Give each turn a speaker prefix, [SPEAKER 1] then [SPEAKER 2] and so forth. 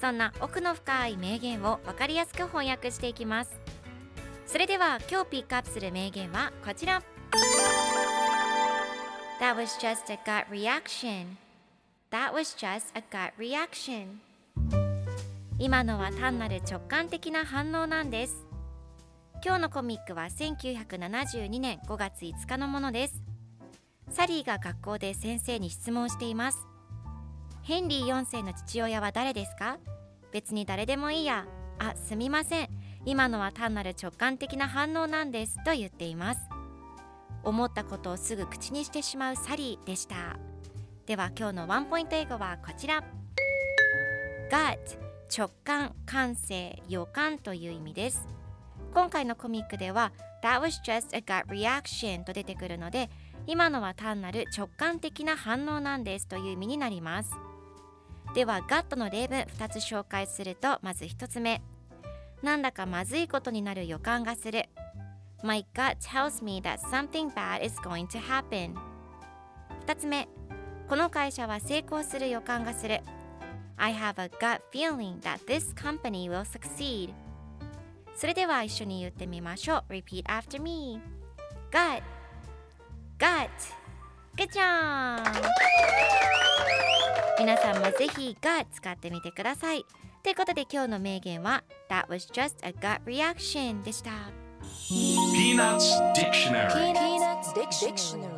[SPEAKER 1] そんな奥の深い名言を分かりやすく翻訳していきます。それでは今日ピックアップする名言はこちら。That was just a gut reaction. That was just a gut reaction. 今のは単なる直感的な反応なんです。今日のコミックは1972年5月5日のものです。サリーが学校で先生に質問しています。ヘンリー4世の父親は誰ですか？別に誰でもいいや。あすみません。今のは単なる直感的な反応なんですと言っています。思ったことをすぐ口にしてしまうサリーでした。では今日のワンポイント英語はこちら。gut 直感、感性、予感という意味です。今回のコミックでは That was just a gut reaction と出てくるので今のは単なる直感的な反応なんですという意味になります。では gut の例文2つ紹介するとまず1つ目なんだかまずいことになる予感がする My gut tells me that something bad is going to happen 2つ目この会社は成功する予感がする I have a gut feeling that this company will succeed それでは一緒に言ってみましょう Repeat after me Gut Gut Good job 皆さんもぜひが使ってみてください。ということで今日の名言は「That was just a gut reaction」でした。
[SPEAKER 2] ピー
[SPEAKER 3] ナッツ・ディクショ。